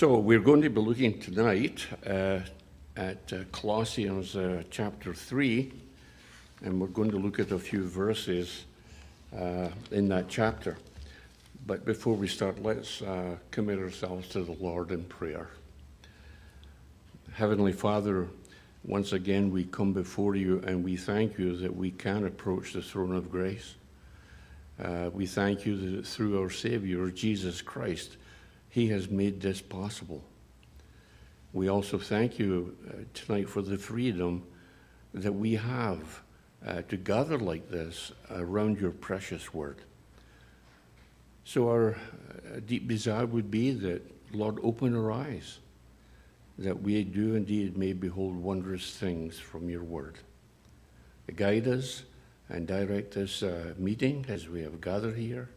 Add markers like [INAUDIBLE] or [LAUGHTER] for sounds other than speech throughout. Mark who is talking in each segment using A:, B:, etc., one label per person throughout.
A: So we're going to be looking tonight uh, at uh, Colossians uh, chapter 3, and we're going to look at a few verses uh, in that chapter. But before we start, let's uh, commit ourselves to the Lord in prayer. Heavenly Father, once again we come before you and we thank you that we can approach the throne of grace. Uh, we thank you that through our Savior, Jesus Christ, he has made this possible. We also thank you uh, tonight for the freedom that we have uh, to gather like this around your precious word. So, our uh, deep desire would be that, Lord, open our eyes, that we do indeed may behold wondrous things from your word. Guide us and direct this meeting as we have gathered here.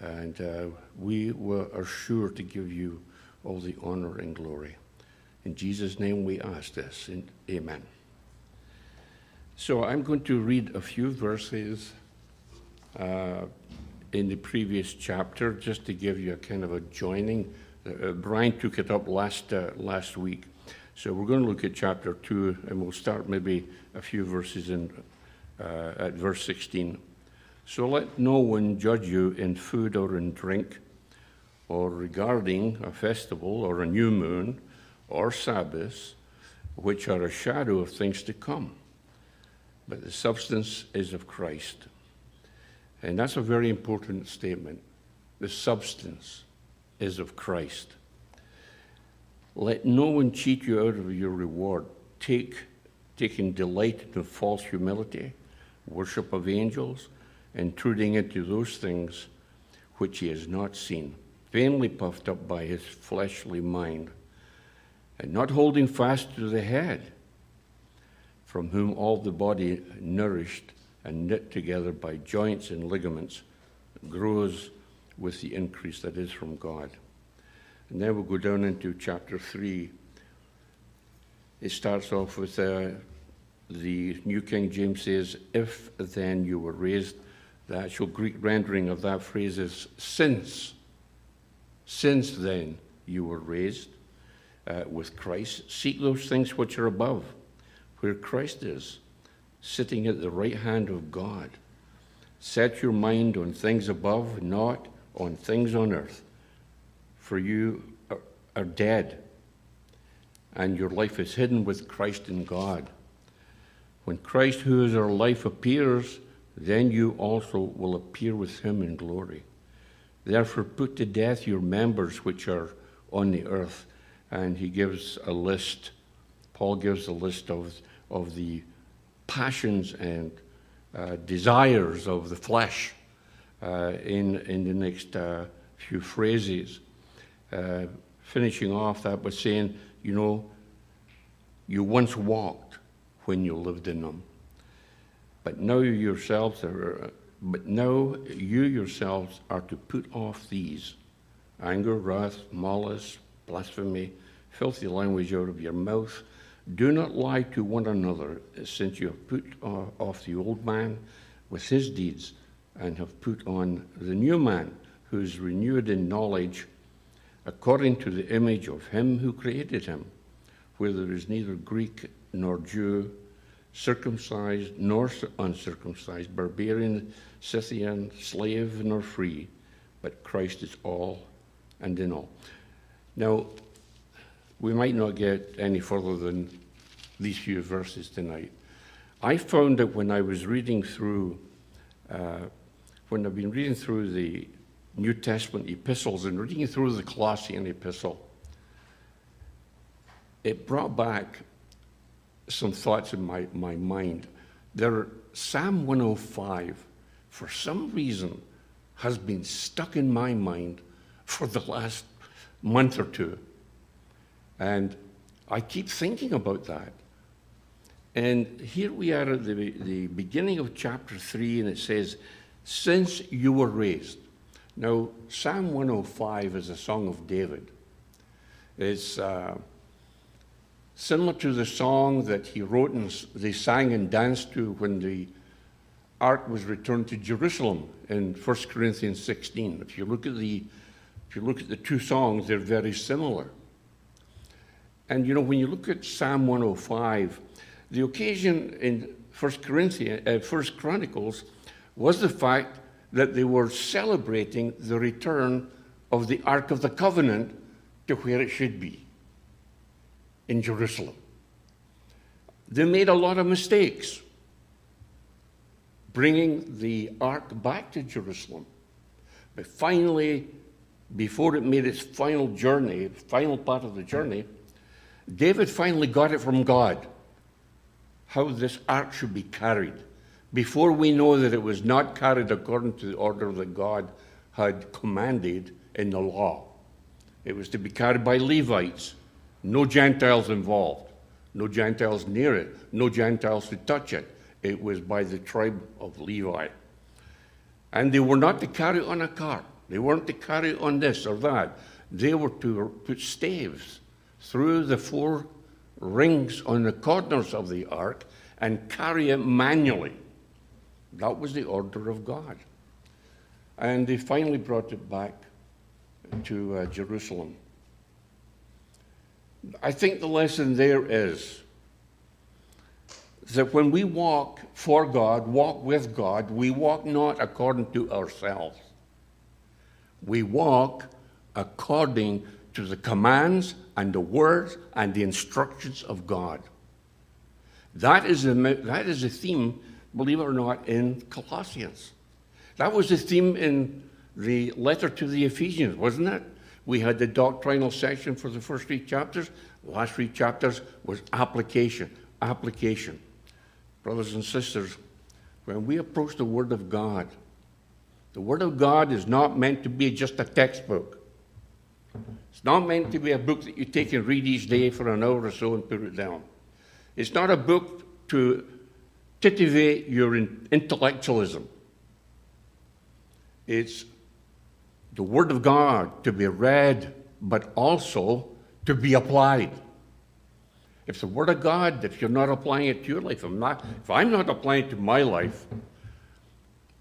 A: And uh, we are sure to give you all the honor and glory. In Jesus' name we ask this. And amen. So I'm going to read a few verses uh, in the previous chapter just to give you a kind of a joining. Uh, Brian took it up last, uh, last week. So we're going to look at chapter 2, and we'll start maybe a few verses in, uh, at verse 16. So let no one judge you in food or in drink, or regarding a festival or a new moon or Sabbath, which are a shadow of things to come. But the substance is of Christ. And that's a very important statement. The substance is of Christ. Let no one cheat you out of your reward. Take, taking delight in false humility, worship of angels, intruding into those things which he has not seen, vainly puffed up by his fleshly mind, and not holding fast to the head, from whom all the body, nourished and knit together by joints and ligaments, grows with the increase that is from God. And then we'll go down into chapter 3. It starts off with uh, the New King James says, If then you were raised the actual Greek rendering of that phrase is since. Since then you were raised uh, with Christ. Seek those things which are above, where Christ is, sitting at the right hand of God. Set your mind on things above, not on things on earth. For you are, are dead, and your life is hidden with Christ in God. When Christ, who is our life, appears, then you also will appear with him in glory. Therefore, put to death your members which are on the earth. And he gives a list, Paul gives a list of, of the passions and uh, desires of the flesh uh, in, in the next uh, few phrases. Uh, finishing off that by saying, you know, you once walked when you lived in them. But know yourselves are, but now you yourselves are to put off these anger, wrath, malice, blasphemy, filthy language out of your mouth. Do not lie to one another, since you have put off the old man with his deeds and have put on the new man, who is renewed in knowledge according to the image of him who created him, where there is neither Greek nor Jew circumcised nor uncircumcised, barbarian, Scythian, slave nor free, but Christ is all and in all. Now, we might not get any further than these few verses tonight. I found that when I was reading through, uh, when I've been reading through the New Testament epistles and reading through the Colossian epistle, it brought back some thoughts in my, my mind. There, Psalm 105, for some reason, has been stuck in my mind for the last month or two. And I keep thinking about that. And here we are at the, the beginning of chapter 3, and it says, Since you were raised. Now, Psalm 105 is a song of David. It's. Uh, similar to the song that he wrote and they sang and danced to when the ark was returned to Jerusalem in 1 Corinthians 16. If you look at the if you look at the two songs, they're very similar. And you know, when you look at Psalm 105, the occasion in First Corinthians, uh, First Chronicles, was the fact that they were celebrating the return of the Ark of the Covenant to where it should be, in Jerusalem. They made a lot of mistakes bringing the ark back to Jerusalem. But finally, before it made its final journey, final part of the journey, David finally got it from God how this ark should be carried. Before we know that it was not carried according to the order that God had commanded in the law, it was to be carried by Levites, no Gentiles involved, no Gentiles near it, no Gentiles to touch it. It was by the tribe of Levi. And they were not to carry on a cart. They weren't to carry on this or that. They were to put staves through the four rings on the corners of the ark and carry it manually. That was the order of God. And they finally brought it back to uh, Jerusalem. I think the lesson there is that when we walk for God, walk with God, we walk not according to ourselves. We walk according to the commands and the words and the instructions of God. That is a, that is a theme, believe it or not, in Colossians. That was the theme in the letter to the Ephesians, wasn't it? We had the doctrinal section for the first three chapters. The last three chapters was application, application. Brothers and sisters, when we approach the Word of God, the Word of God is not meant to be just a textbook. It's not meant to be a book that you take and read each day for an hour or so and put it down. It's not a book to titivate your intellectualism. It's the Word of God to be read, but also to be applied. If the Word of God, if you're not applying it to your life, I'm not, if I'm not applying it to my life,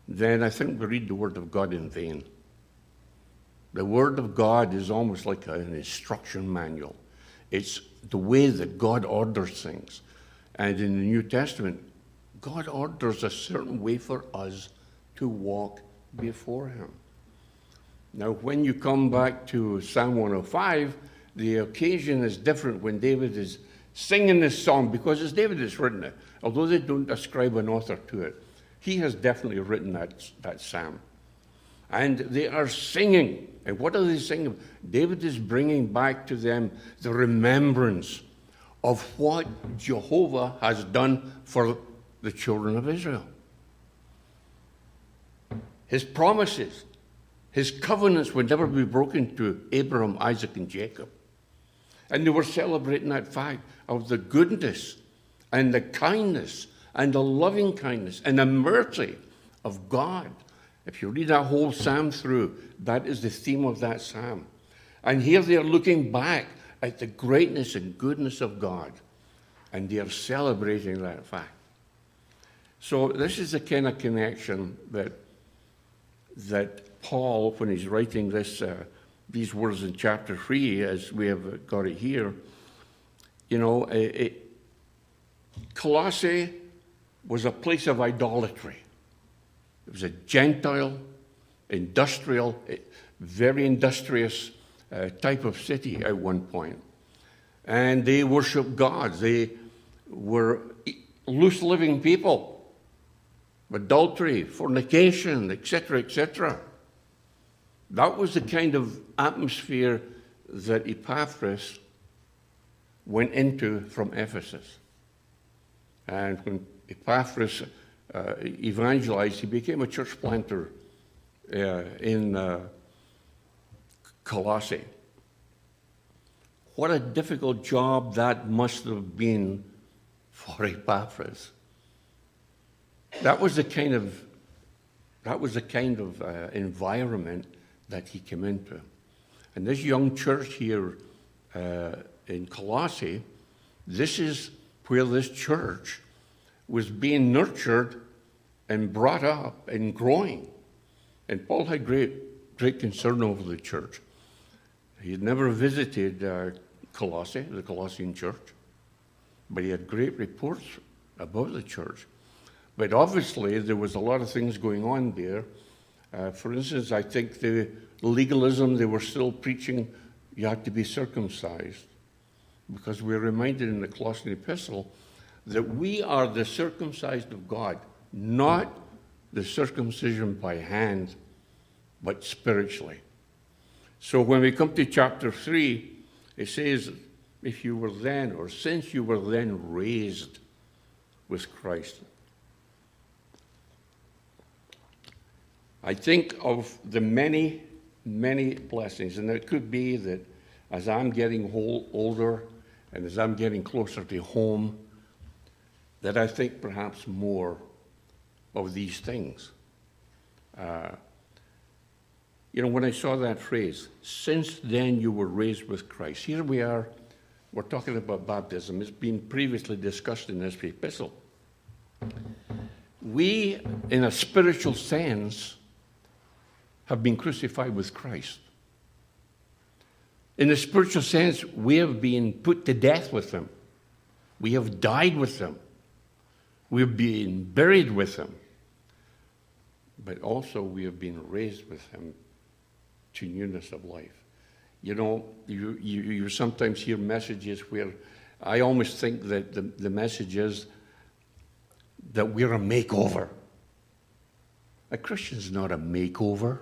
A: then I think we read the Word of God in vain. The Word of God is almost like an instruction manual. It's the way that God orders things. And in the New Testament, God orders a certain way for us to walk before Him. Now, when you come back to Psalm 105, the occasion is different when David is singing this song because it's David that's written it. Although they don't ascribe an author to it, he has definitely written that, that psalm. And they are singing. And what are they singing? David is bringing back to them the remembrance of what Jehovah has done for the children of Israel. His promises, his covenants would never be broken to Abraham, Isaac, and Jacob. And they were celebrating that fact of the goodness and the kindness and the loving kindness and the mercy of God. If you read that whole psalm through, that is the theme of that psalm. And here they are looking back at the greatness and goodness of God, and they are celebrating that fact. So this is the kind of connection that that Paul, when he's writing this, uh, these words in chapter three, as we have got it here, you know, it, it, Colossae was a place of idolatry. It was a Gentile, industrial, very industrious uh, type of city at one point. And they worshiped gods. They were loose living people. Adultery, fornication, etc., etc. That was the kind of atmosphere that Epaphras went into from Ephesus. And when Epaphras uh, evangelized, he became a church planter uh, in uh, Colossae. What a difficult job that must have been for Epaphras. That was the kind of that was the kind of uh, environment that he came into. And this young church here uh, in Colossae, this is where this church was being nurtured and brought up and growing. And Paul had great, great concern over the church. He had never visited uh, Colossae, the Colossian church, but he had great reports about the church. But obviously, there was a lot of things going on there. Uh, for instance, I think the legalism, they were still preaching you had to be circumcised. Because we're reminded in the Colossian epistle that we are the circumcised of God, not the circumcision by hand, but spiritually. So when we come to chapter 3, it says, if you were then, or since you were then raised with Christ. I think of the many, many blessings, and it could be that as I'm getting older and as I'm getting closer to home, that I think perhaps more of these things. Uh, you know, when I saw that phrase, since then you were raised with Christ, here we are, we're talking about baptism. It's been previously discussed in this epistle. We, in a spiritual sense, have been crucified with Christ. In a spiritual sense, we have been put to death with Him. We have died with Him. We've been buried with Him. But also, we have been raised with Him to newness of life. You know, you, you, you sometimes hear messages where I almost think that the, the message is that we're a makeover. A Christian is not a makeover.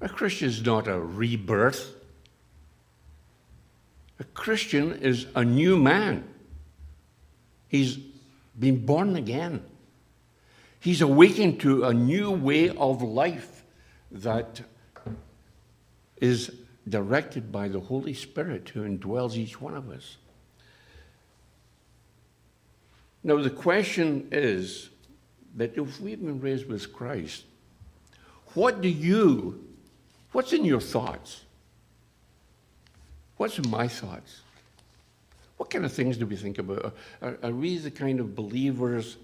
A: A Christian is not a rebirth. A Christian is a new man. He's been born again. He's awakened to a new way of life that is directed by the Holy Spirit who indwells each one of us. Now, the question is that if we've been raised with Christ, what do you, what's in your thoughts? What's in my thoughts? What kind of things do we think about? Are, are we the kind of believers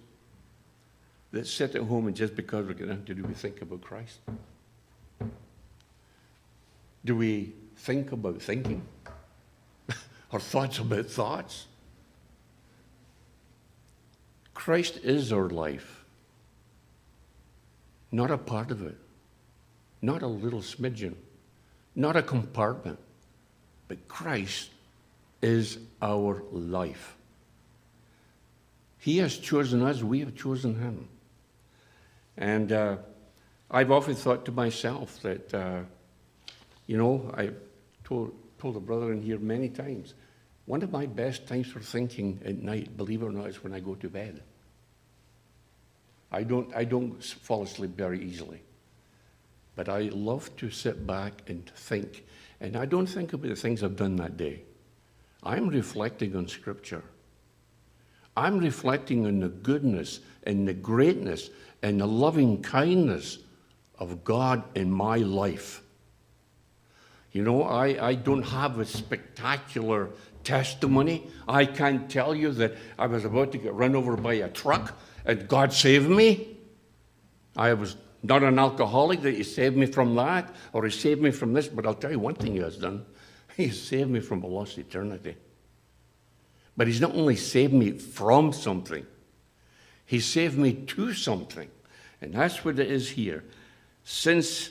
A: that sit at home and just because we're going to do we think about Christ? Do we think about thinking? [LAUGHS] or thoughts about thoughts? Christ is our life, not a part of it, not a little smidgen, not a compartment, but Christ is our life. He has chosen us, we have chosen him. And uh, I've often thought to myself that. Uh, you know, I told, told a brother in here many times, one of my best times for thinking at night, believe it or not, is when I go to bed. I don't, I don't fall asleep very easily. But I love to sit back and think. And I don't think about the things I've done that day. I'm reflecting on Scripture. I'm reflecting on the goodness and the greatness and the loving kindness of God in my life. You know, I, I don't have a spectacular testimony. I can't tell you that I was about to get run over by a truck and God saved me. I was not an alcoholic, that He saved me from that, or He saved me from this, but I'll tell you one thing He has done [LAUGHS] He saved me from a lost eternity. But He's not only saved me from something, He saved me to something. And that's what it is here. Since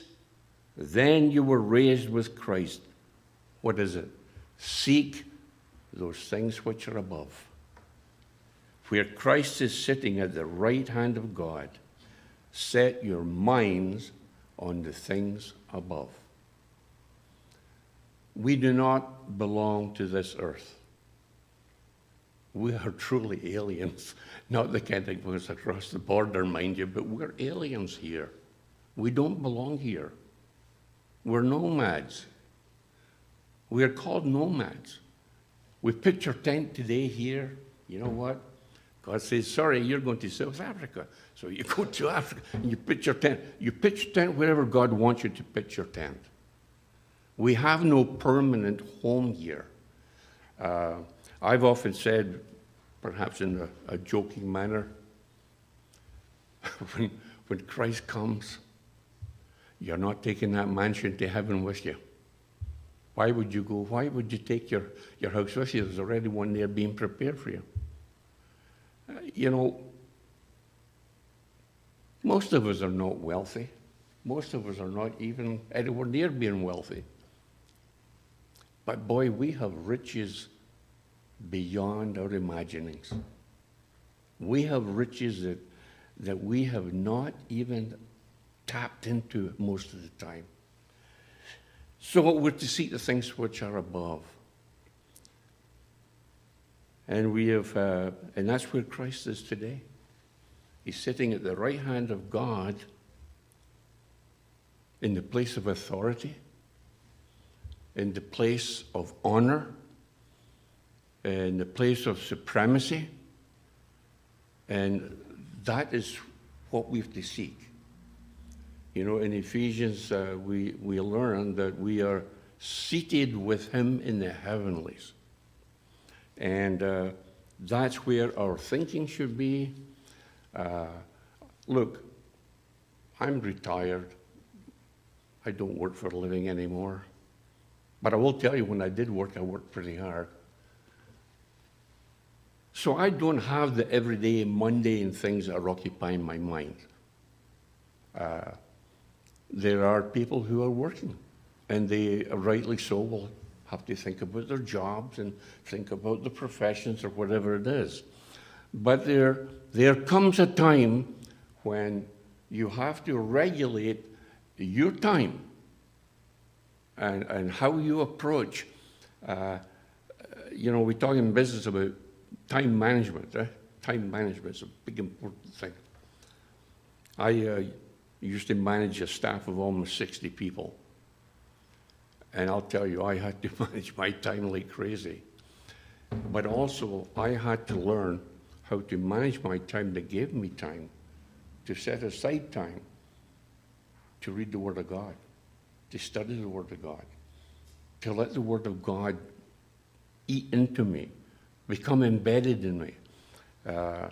A: then you were raised with Christ. What is it? Seek those things which are above. Where Christ is sitting at the right hand of God, set your minds on the things above. We do not belong to this earth. We are [LAUGHS] truly aliens. Not the kind that goes across the border, mind you, but we're aliens here. We don't belong here. We're nomads. We are called nomads. We pitch our tent today here. You know what? God says, sorry, you're going to South Africa. So you go to Africa and you pitch your tent. You pitch your tent wherever God wants you to pitch your tent. We have no permanent home here. Uh, I've often said, perhaps in a, a joking manner, [LAUGHS] when, when Christ comes, you're not taking that mansion to heaven with you. Why would you go? Why would you take your, your house with you? There's already one there being prepared for you. You know, most of us are not wealthy. Most of us are not even anywhere near being wealthy. But boy, we have riches beyond our imaginings. We have riches that, that we have not even tapped into most of the time. So we're to seek the things which are above. And we have, uh, and that's where Christ is today. He's sitting at the right hand of God in the place of authority, in the place of honor, in the place of supremacy. And that is what we have to seek. You know, in Ephesians, uh, we, we learn that we are seated with Him in the heavenlies. And uh, that's where our thinking should be. Uh, look, I'm retired. I don't work for a living anymore. But I will tell you, when I did work, I worked pretty hard. So I don't have the everyday mundane things that are occupying my mind. Uh, there are people who are working, and they rightly so will have to think about their jobs and think about the professions or whatever it is. But there, there comes a time when you have to regulate your time and, and how you approach. Uh, you know, we talk in business about time management. Eh? Time management is a big important thing. I uh, used to manage a staff of almost 60 people. And I'll tell you, I had to [LAUGHS] manage my time like crazy. But also, I had to learn how to manage my time that gave me time, to set aside time to read the Word of God, to study the Word of God, to let the Word of God eat into me, become embedded in me. Uh,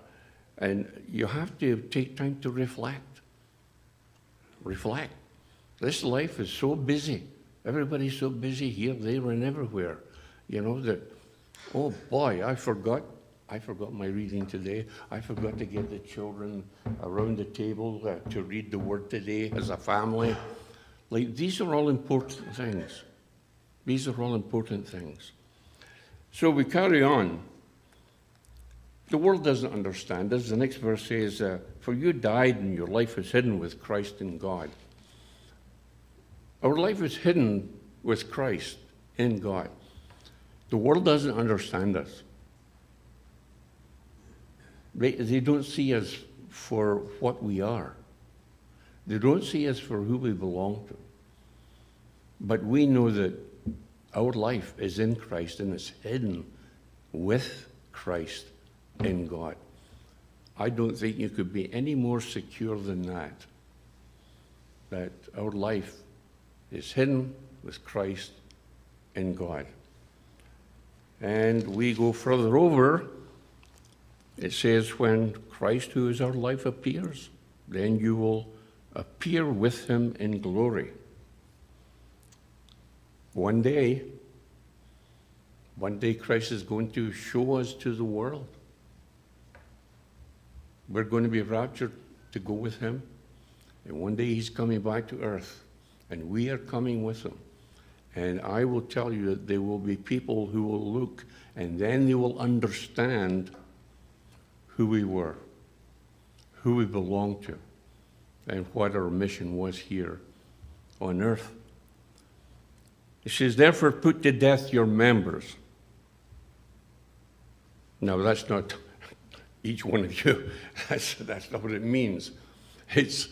A: and you have to take time to reflect reflect. This life is so busy. Everybody's so busy here, there, and everywhere. You know that. Oh boy, I forgot. I forgot my reading today. I forgot to get the children around the table uh, to read the word today as a family. Like these are all important things. These are all important things. So we carry on. The world doesn't understand us. The next verse says, uh, For you died and your life is hidden with Christ in God. Our life is hidden with Christ in God. The world doesn't understand us. They, they don't see us for what we are, they don't see us for who we belong to. But we know that our life is in Christ and it's hidden with Christ in God. I don't think you could be any more secure than that. That our life is hidden with Christ in God. And we go further over, it says, when Christ, who is our life, appears, then you will appear with him in glory. One day, one day Christ is going to show us to the world we're going to be raptured to go with him. And one day he's coming back to earth, and we are coming with them. And I will tell you that there will be people who will look, and then they will understand who we were, who we belonged to, and what our mission was here on earth. It says, Therefore, put to death your members. Now, that's not [LAUGHS] each one of you. [LAUGHS] That's, that's not what it means. It's,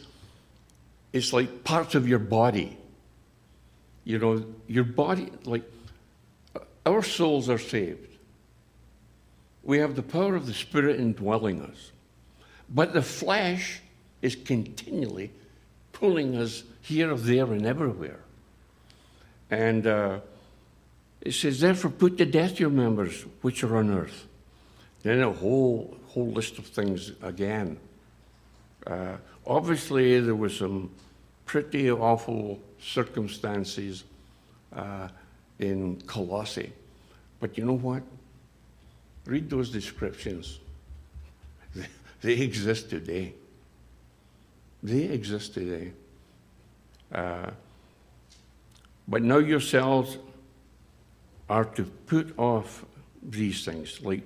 A: it's like parts of your body. You know, your body, like, our souls are saved. We have the power of the Spirit indwelling us. But the flesh is continually pulling us here, there, and everywhere. And uh, it says, therefore, put to death your members which are on earth. Then a whole whole list of things again. Uh, obviously, there were some pretty awful circumstances uh, in Colossae. But you know what? Read those descriptions. [LAUGHS] They exist today. They exist today. Uh, but now yourselves are to put off these things, like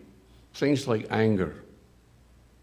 A: things like anger,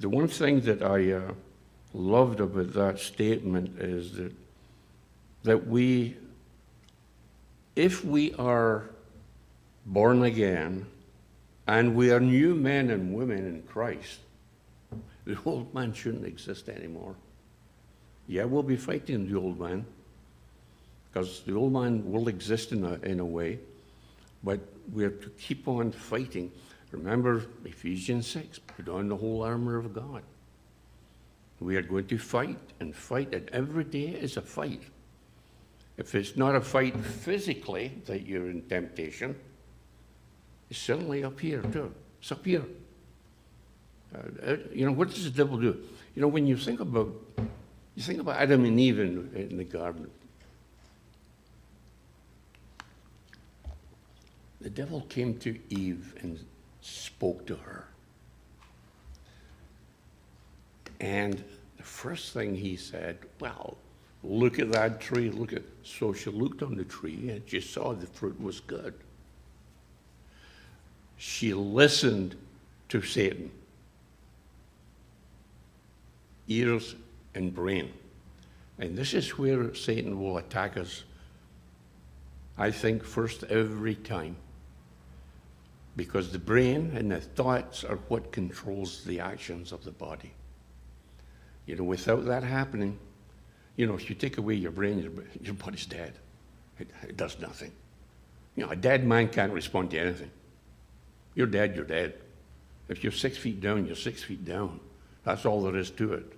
A: The one thing that I uh, loved about that statement is that that we, if we are born again and we are new men and women in Christ, the old man shouldn't exist anymore. Yeah, we'll be fighting the old man because the old man will exist in a, in a way, but we have to keep on fighting. Remember Ephesians 6 put on the whole armor of God. We are going to fight and fight, and every day is a fight. If it's not a fight physically that you're in temptation, it's certainly up here too. It's up here. Uh, uh, you know, what does the devil do? You know, when you think about, you think about Adam and Eve in, in the garden. The devil came to Eve and spoke to her. And the first thing he said, well, Look at that tree. Look at. So she looked on the tree and she saw the fruit was good. She listened to Satan. Ears and brain. And this is where Satan will attack us, I think, first every time. Because the brain and the thoughts are what controls the actions of the body. You know, without that happening, you know, if you take away your brain, your, [LAUGHS] your body's dead. It, it does nothing. You know, a dead man can't respond to anything. You're dead, you're dead. If you're six feet down, you're six feet down. That's all there is to it.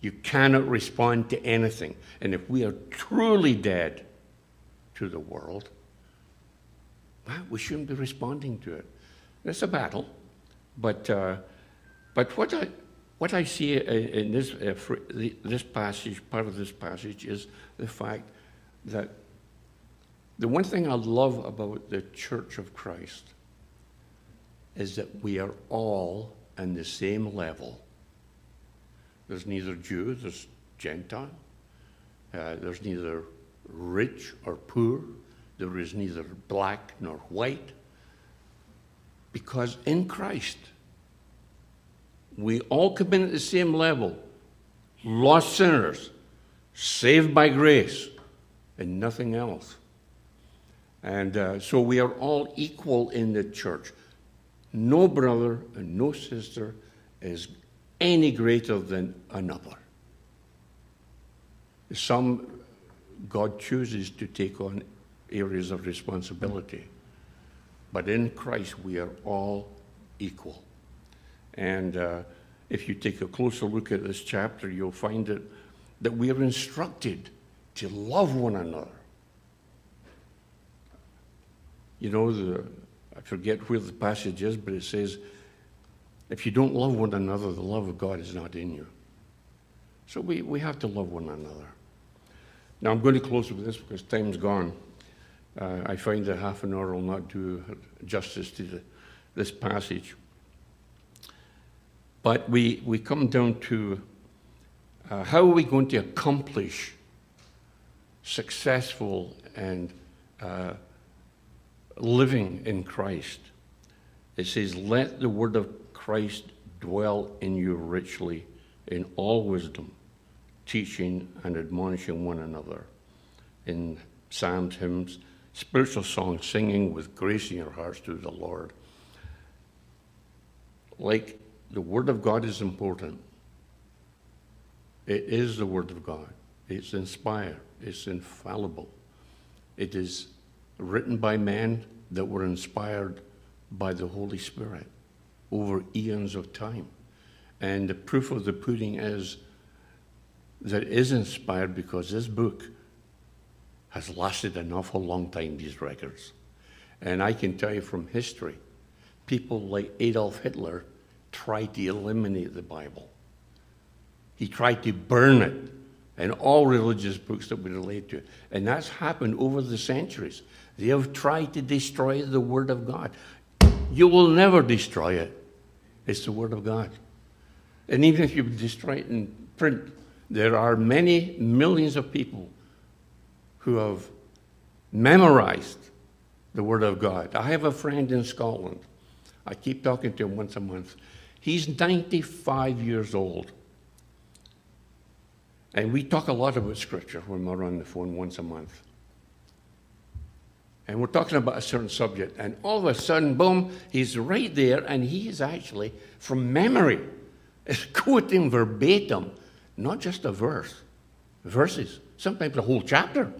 A: You cannot respond to anything. And if we are truly dead to the world, well, we shouldn't be responding to it. It's a battle. But, uh, but what I, what I see in this, uh, this passage, part of this passage, is the fact that the one thing I love about the Church of Christ is that we are all on the same level. There's neither Jew, there's Gentile, uh, there's neither rich or poor, there is neither black nor white, because in Christ, we all come in at the same level lost sinners, saved by grace, and nothing else. And uh, so we are all equal in the church. No brother and no sister is any greater than another. Some God chooses to take on areas of responsibility. But in Christ, we are all equal. And uh, if you take a closer look at this chapter, you'll find it, that we are instructed to love one another. You know, the, I forget where the passage is, but it says, if you don't love one another, the love of God is not in you. So we, we have to love one another. Now, I'm going to close with this because time's gone. Uh, I find that half an hour will not do justice to the, this passage. But we, we come down to uh, how are we going to accomplish successful and uh, living in Christ? It says, Let the word of Christ dwell in you richly in all wisdom, teaching and admonishing one another in psalms, hymns, spiritual song, singing with grace in your hearts to the Lord. Like the Word of God is important. It is the Word of God. It's inspired. It's infallible. It is written by men that were inspired by the Holy Spirit over eons of time. And the proof of the pudding is that it is inspired because this book has lasted an awful long time, these records. And I can tell you from history, people like Adolf Hitler tried to eliminate the Bible. He tried to burn it and all religious books that would relate to it. And that's happened over the centuries. They have tried to destroy the Word of God. You will never destroy it. It's the Word of God. And even if you destroy it in print, there are many millions of people who have memorized the Word of God. I have a friend in Scotland. I keep talking to him once a month. He's 95 years old. And we talk a lot about Scripture when we're on the phone once a month. And we're talking about a certain subject, and all of a sudden, boom, he's right there, and he is actually, from memory, [LAUGHS] quoting verbatim, not just a verse, verses, sometimes a whole chapter.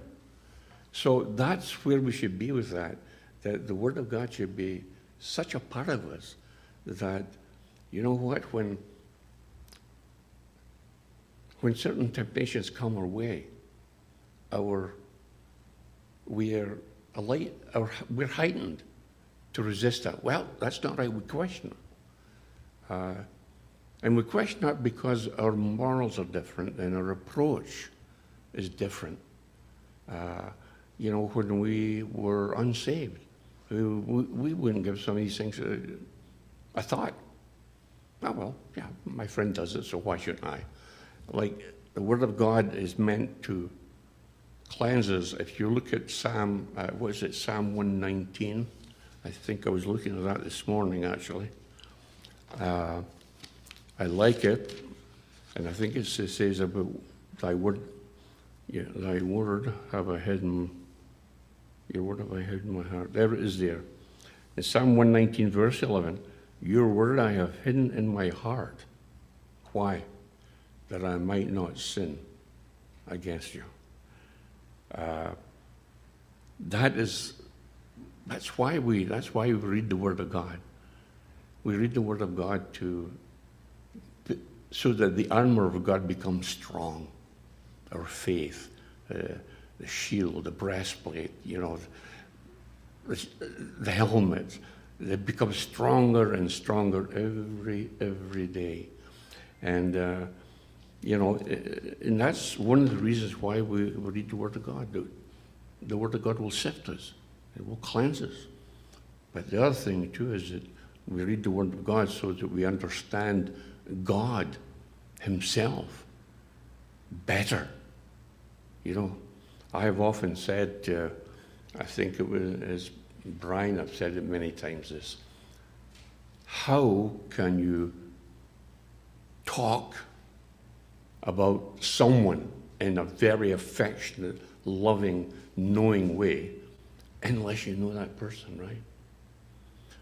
A: So that's where we should be with that, that the Word of God should be such a part of us that, you know what, when when certain temptations come our way, our, we are light, our, we're heightened to resist that. Well, that's not right. We question. Uh, and we question it because our morals are different and our approach is different. Uh, you know, when we were unsaved, we, we, wouldn't give some of these things a, a thought. Oh, well, yeah, my friend does it, so why shouldn't I? like the Word of God is meant to cleanse us. If you look at Psalm, uh, what is it, Psalm 119? I think I was looking at that this morning actually. Uh, I like it, and I think it says about thy word, yeah, thy word have I hidden, your word have I hidden in my heart. There it is there. In Psalm 119, verse 11, your word I have hidden in my heart. Why? that I might not sin against you. Uh, that is, that's why we, that's why we read the Word of God. We read the Word of God to, so that the armor of God becomes strong. Our faith, uh, the shield, the breastplate, you know, the, helmet, they become stronger and stronger every every day, and. Uh, you know, and that's one of the reasons why we, we read the Word of God. The, the Word of God will sift us, it will cleanse us. But the other thing, too, is that we read the Word of God so that we understand God Himself better. You know, I have often said, uh, I think it was as Brian, I've said it many times, this how can you talk about someone in a very affectionate, loving, knowing way unless you know that person, right?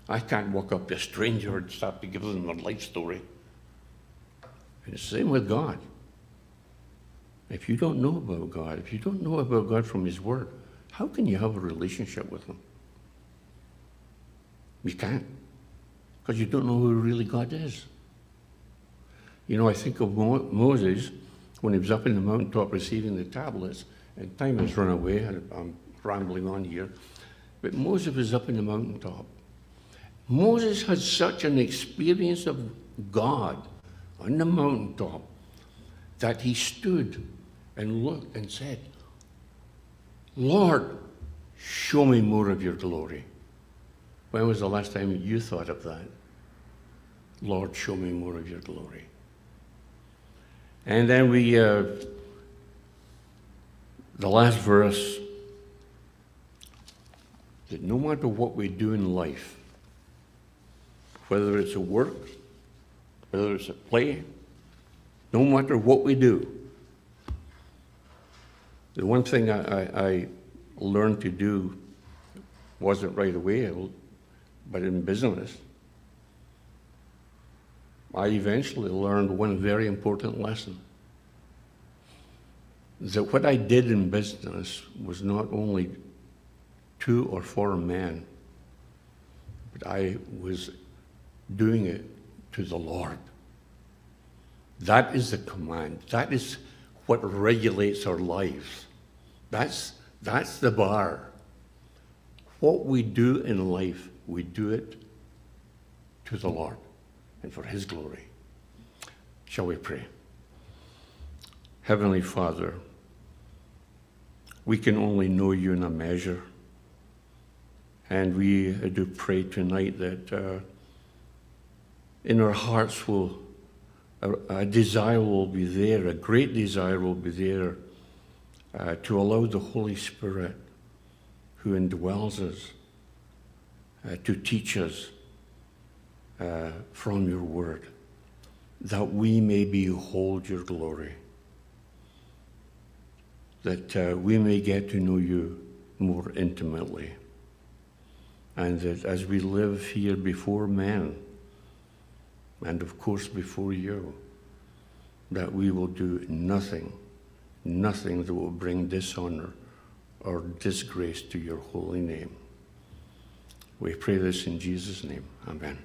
A: I can't walk up to a stranger and start to give them a life story. And the same with God. If you don't know about God, if you don't know about God from His Word, how can you have a relationship with Him? You can't, because you don't know who really God is. You know, I think of Mo- Moses when he was up in the mountaintop receiving the tablets, and time has run away, and I'm rambling on here, but Moses was up in the mountaintop. Moses had such an experience of God on the mountaintop that he stood and looked and said, Lord, show me more of your glory. When was the last time you thought of that? Lord, show me more of your glory. And then we, uh, the last verse, that no matter what we do in life, whether it's a work, whether it's a play, no matter what we do, the one thing I, I, I learned to do wasn't right away, but in business, I eventually learned one very important lesson. That what I did in business was not only to or for a man, but I was doing it to the Lord. That is the command. That is what regulates our lives. That's, that's the bar. What we do in life, we do it to the Lord and for His glory. Shall we pray? Heavenly Father, we can only know you in a measure. And we do pray tonight that uh, in our hearts will a, a, desire will be there, a great desire will be there uh, to allow the Holy Spirit who indwells us uh, to teach us uh, from your word, that we may behold your glory, that uh, we may get to know you more intimately, and that as we live here before men, and of course before you, that we will do nothing, nothing that will bring dishonor or disgrace to your holy name. We pray this in Jesus' name. Amen.